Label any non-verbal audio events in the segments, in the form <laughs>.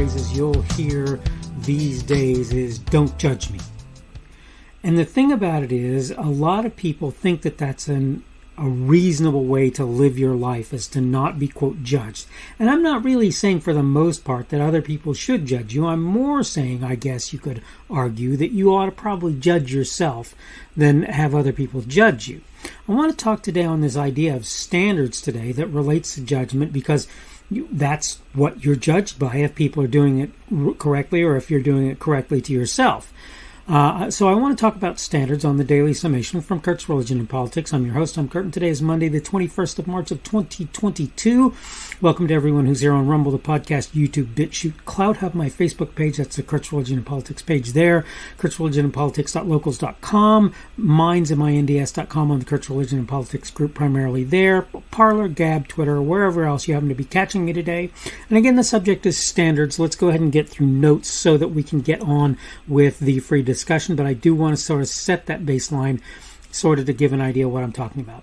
phrases you'll hear these days is don't judge me. And the thing about it is, a lot of people think that that's an, a reasonable way to live your life is to not be, quote, judged. And I'm not really saying for the most part that other people should judge you. I'm more saying, I guess you could argue, that you ought to probably judge yourself than have other people judge you. I want to talk today on this idea of standards today that relates to judgment because you, that's what you're judged by if people are doing it correctly or if you're doing it correctly to yourself. Uh, so I want to talk about standards on the daily summation from Kurt's Religion and Politics. I'm your host. I'm Kurt, and today is Monday, the 21st of March of 2022. Welcome to everyone who's here on Rumble, the podcast, YouTube, BitChute, CloutHub, my Facebook page. That's the Kurt's Religion and Politics page there. Kurt's Religion and Politics.locals.com, Minds, M-I-N-D-S.com on the Kurt's Religion and Politics group, primarily there. Parler, Gab, Twitter, wherever else you happen to be catching me today. And again, the subject is standards. Let's go ahead and get through notes so that we can get on with the free discussion but I do want to sort of set that baseline sort of to give an idea what I'm talking about.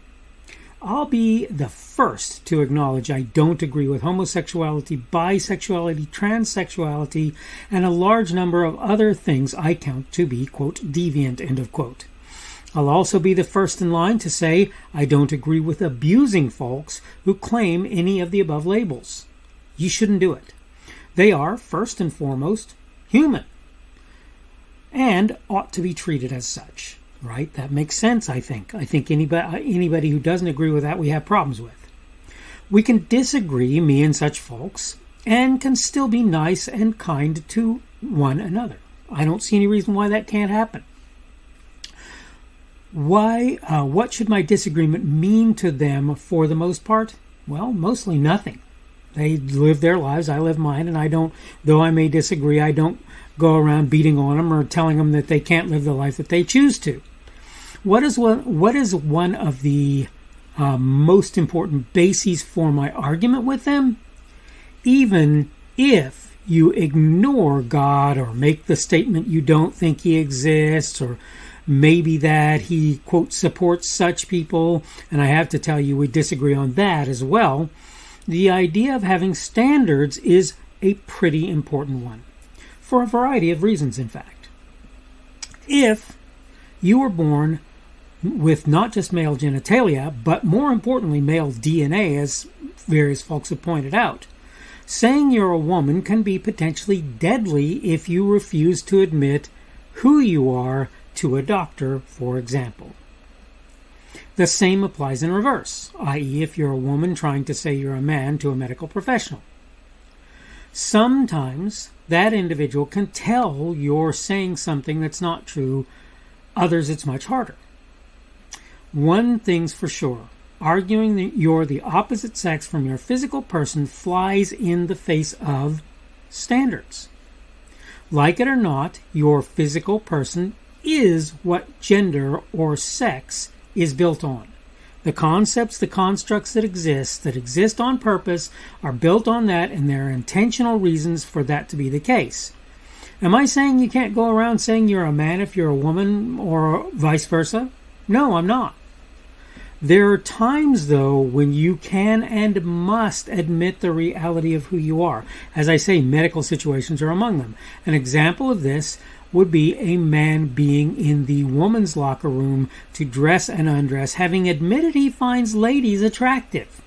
I'll be the first to acknowledge I don't agree with homosexuality, bisexuality, transsexuality, and a large number of other things I count to be, quote, deviant, end of quote. I'll also be the first in line to say I don't agree with abusing folks who claim any of the above labels. You shouldn't do it. They are, first and foremost, human and ought to be treated as such. Right? That makes sense, I think. I think anybody, anybody who doesn't agree with that, we have problems with. We can disagree, me and such folks, and can still be nice and kind to one another. I don't see any reason why that can't happen. Why? Uh, what should my disagreement mean to them for the most part? Well, mostly nothing. They live their lives, I live mine, and I don't, though I may disagree, I don't go around beating on them or telling them that they can't live the life that they choose to. What is one, what is one of the uh, most important bases for my argument with them? Even if you ignore God or make the statement you don't think He exists or maybe that He, quote, supports such people, and I have to tell you we disagree on that as well, the idea of having standards is a pretty important one for a variety of reasons, in fact. If you were born with not just male genitalia, but more importantly, male DNA, as various folks have pointed out, saying you're a woman can be potentially deadly if you refuse to admit who you are to a doctor, for example. The same applies in reverse, i.e., if you're a woman trying to say you're a man to a medical professional. Sometimes that individual can tell you're saying something that's not true. Others, it's much harder. One thing's for sure arguing that you're the opposite sex from your physical person flies in the face of standards. Like it or not, your physical person is what gender or sex is built on. The concepts, the constructs that exist, that exist on purpose, are built on that, and there are intentional reasons for that to be the case. Am I saying you can't go around saying you're a man if you're a woman, or vice versa? No, I'm not. There are times, though, when you can and must admit the reality of who you are. As I say, medical situations are among them. An example of this would be a man being in the woman's locker room to dress and undress, having admitted he finds ladies attractive.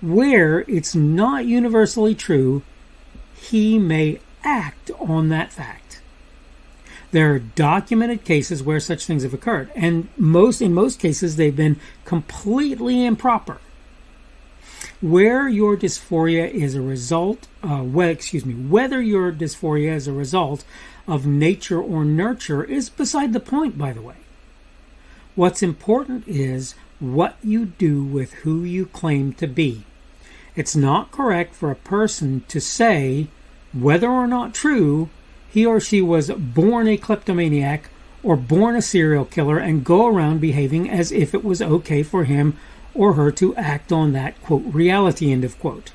Where it's not universally true, he may act on that fact. There are documented cases where such things have occurred, and most in most cases they've been completely improper where your dysphoria is a result, uh, well, excuse me, whether your dysphoria is a result of nature or nurture is beside the point, by the way. What's important is what you do with who you claim to be. It's not correct for a person to say, whether or not true, he or she was born a kleptomaniac or born a serial killer and go around behaving as if it was okay for him or her to act on that, quote, reality, end of quote.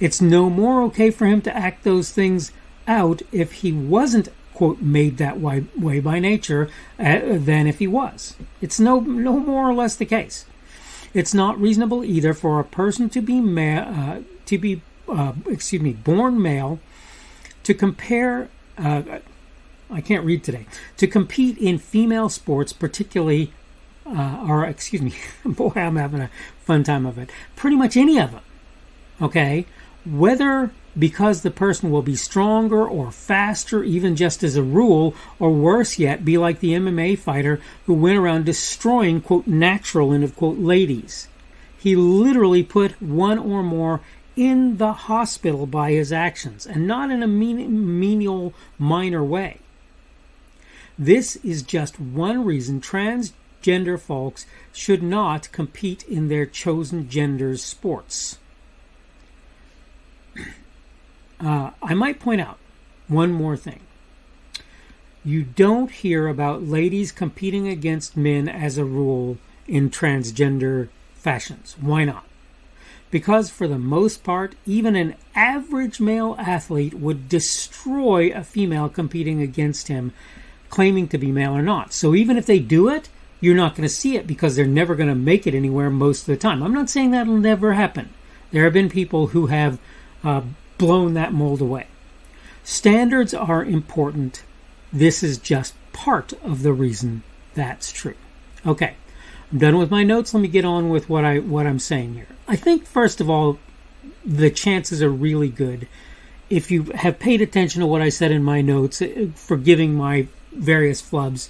It's no more okay for him to act those things out if he wasn't, quote, made that way, way by nature uh, than if he was. It's no, no more or less the case. It's not reasonable either for a person to be ma- uh, to be uh, excuse me, born male to compare. Uh, I can't read today. To compete in female sports, particularly, uh, or excuse me, <laughs> boy, I'm having a fun time of it. Pretty much any of them. Okay, whether because the person will be stronger or faster, even just as a rule, or worse yet, be like the MMA fighter who went around destroying, quote, natural, end of quote, ladies. He literally put one or more in the hospital by his actions, and not in a menial, minor way. This is just one reason transgender folks should not compete in their chosen gender's sports. <clears throat> Uh, I might point out one more thing. You don't hear about ladies competing against men as a rule in transgender fashions. Why not? Because for the most part, even an average male athlete would destroy a female competing against him, claiming to be male or not. So even if they do it, you're not going to see it because they're never going to make it anywhere most of the time. I'm not saying that'll never happen. There have been people who have uh, blown that mold away. Standards are important. This is just part of the reason that's true. Okay, I'm done with my notes. Let me get on with what I what I'm saying here. I think first of all, the chances are really good if you have paid attention to what I said in my notes, uh, forgiving my various flubs.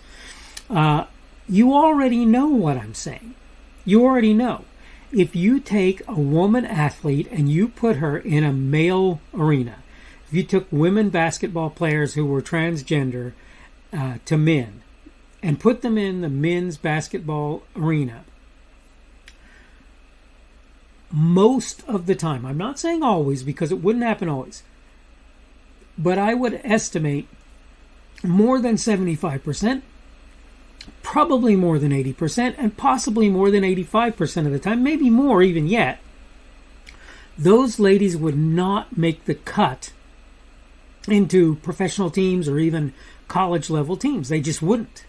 Uh, you already know what I'm saying. You already know if you take a woman athlete and you put her in a male arena, if you took women basketball players who were transgender uh, to men and put them in the men's basketball arena, most of the time, I'm not saying always because it wouldn't happen always, but I would estimate more than 75% probably more than 80%, and possibly more than 85% of the time, maybe more even yet, those ladies would not make the cut into professional teams or even college level teams. They just wouldn't.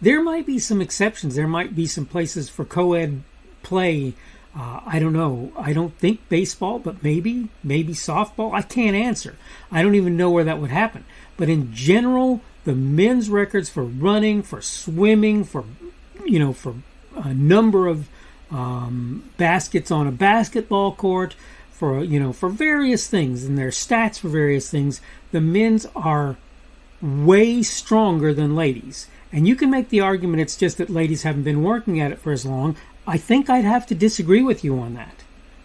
There might be some exceptions. There might be some places for co ed play. Uh, I don't know. I don't think baseball, but maybe, maybe softball. I can't answer. I don't even know where that would happen. But in general, the men's records for running, for swimming, for you know, for a number of um, baskets on a basketball court, for you know, for various things, and their stats for various things. The men's are way stronger than ladies, and you can make the argument it's just that ladies haven't been working at it for as long. I think I'd have to disagree with you on that.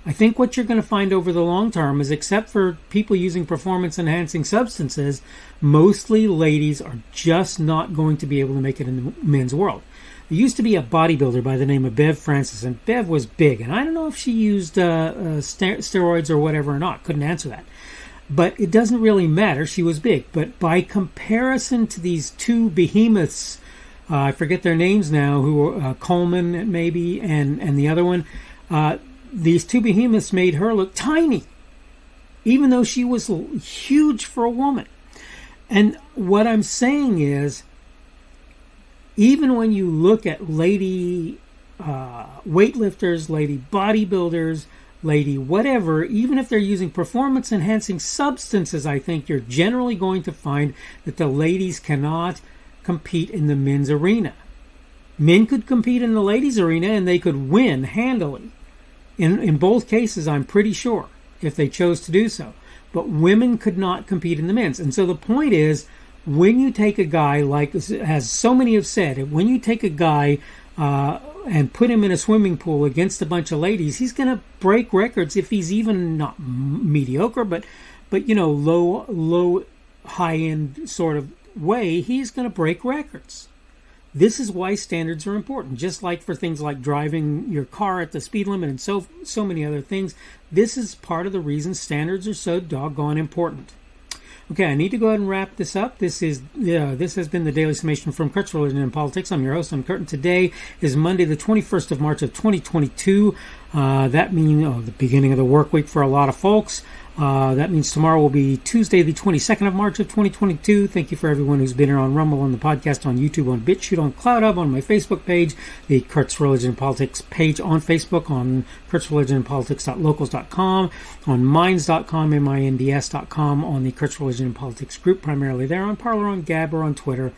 I think what you're going to find over the long term is, except for people using performance enhancing substances, mostly ladies are just not going to be able to make it in the men's world. There used to be a bodybuilder by the name of Bev Francis, and Bev was big, and I don't know if she used uh, uh, steroids or whatever or not. Couldn't answer that. But it doesn't really matter. She was big. But by comparison to these two behemoths, uh, I forget their names now, who were uh, Coleman maybe, and and the other one uh, these two behemoths made her look tiny, even though she was huge for a woman. And what I'm saying is, even when you look at lady uh, weightlifters, lady bodybuilders, lady whatever, even if they're using performance enhancing substances, I think you're generally going to find that the ladies cannot compete in the men's arena. Men could compete in the ladies' arena and they could win handily. In, in both cases, I'm pretty sure, if they chose to do so. But women could not compete in the men's. And so the point is, when you take a guy like, as so many have said, when you take a guy uh, and put him in a swimming pool against a bunch of ladies, he's going to break records if he's even not mediocre, but but you know, low low high end sort of way, he's going to break records. This is why standards are important. Just like for things like driving your car at the speed limit and so so many other things, this is part of the reason standards are so doggone important. Okay, I need to go ahead and wrap this up. This is this has been the daily summation from Kurt's Religion and Politics. I'm your host, I'm Curtin. Today is Monday, the 21st of March of 2022. Uh, that means oh, the beginning of the work week for a lot of folks. Uh, that means tomorrow will be Tuesday, the 22nd of March of 2022. Thank you for everyone who's been here on Rumble, on the podcast, on YouTube, on BitChute, on CloutHub, on my Facebook page, the Kurt's Religion and Politics page on Facebook, on Kurt's Religion and Politics.locals.com, on Minds.com, M-I-N-D-S.com, on the Kurt's Religion and Politics group, primarily there, on Parler, on Gab, or on Twitter.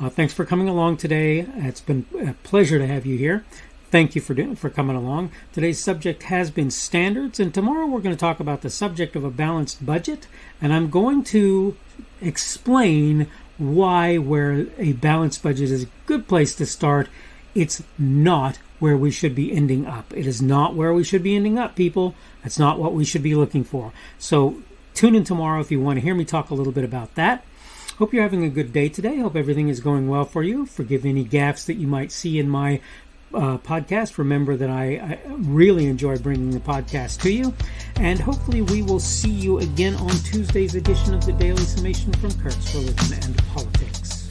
Uh, thanks for coming along today. It's been a pleasure to have you here. Thank you for doing, for coming along. Today's subject has been standards, and tomorrow we're going to talk about the subject of a balanced budget, and I'm going to explain why where a balanced budget is a good place to start. It's not where we should be ending up. It is not where we should be ending up, people. That's not what we should be looking for. So tune in tomorrow if you want to hear me talk a little bit about that. Hope you're having a good day today. Hope everything is going well for you. Forgive any gaffes that you might see in my uh, podcast. Remember that I, I, really enjoy bringing the podcast to you. And hopefully, we will see you again on Tuesday's edition of the Daily Summation from Kurt's Religion and Politics.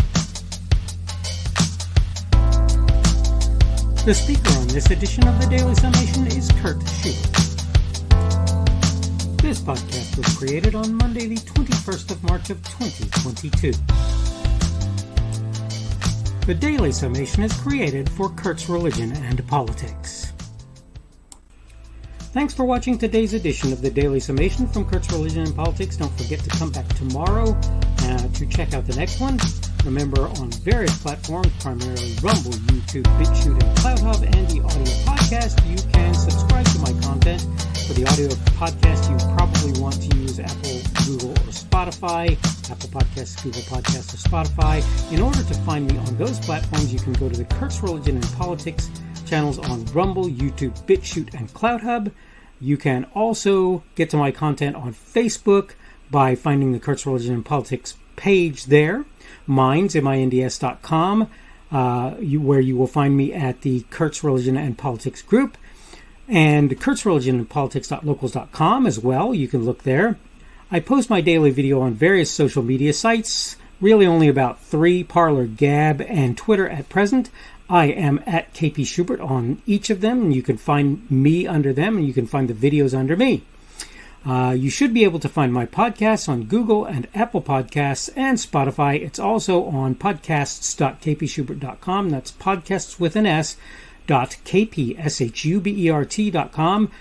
The speaker on this edition of the Daily Summation is Kurt Schubert. This podcast was created on Monday, the 21st of March of 2022. The Daily Summation is created for Kurt's Religion and Politics. Thanks for watching today's edition of the Daily Summation from Kurt's Religion and Politics. Don't forget to come back tomorrow uh, to check out the next one. Remember, on various platforms, primarily Rumble, YouTube, BitChute, and CloutHub, and the audio podcast, you can subscribe to my content. For the audio podcast, you probably want to use Apple, Google, or Spotify. Apple Podcasts, Google Podcasts, or Spotify. In order to find me on those platforms, you can go to the Kurt's Religion and Politics channels on Rumble, YouTube, BitChute, and CloutHub. You can also get to my content on Facebook by finding the Kurt's Religion and Politics page there minds, M-I-N-D-S.com, uh, you, where you will find me at the Kurt's Religion and Politics group, and Kurt's Religion and Politics.locals.com as well. You can look there. I post my daily video on various social media sites, really only about three Parler, Gab, and Twitter at present. I am at KP Schubert on each of them, and you can find me under them, and you can find the videos under me. Uh, you should be able to find my podcasts on Google and Apple Podcasts and Spotify. It's also on podcasts.kpschubert.com. That's podcasts with an S dot kpschubert.com.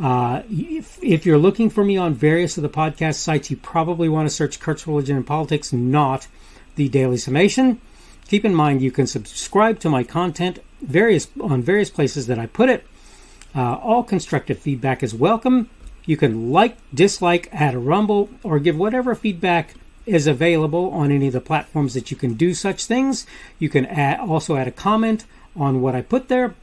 Uh, if, if you're looking for me on various of the podcast sites, you probably want to search Kurt's Religion and Politics, not the Daily Summation. Keep in mind you can subscribe to my content various on various places that I put it. Uh, all constructive feedback is welcome. You can like, dislike, add a rumble, or give whatever feedback is available on any of the platforms that you can do such things. You can add, also add a comment on what I put there.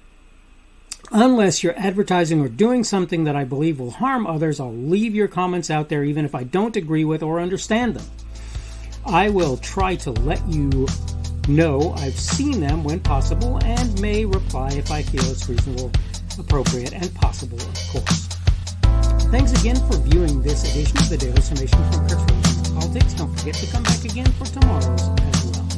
Unless you're advertising or doing something that I believe will harm others, I'll leave your comments out there even if I don't agree with or understand them. I will try to let you know I've seen them when possible and may reply if I feel it's reasonable, appropriate, and possible, of course. Thanks again for viewing this edition of the Daily Summation from Kurt's Politics. Don't forget to come back again for tomorrow's as well.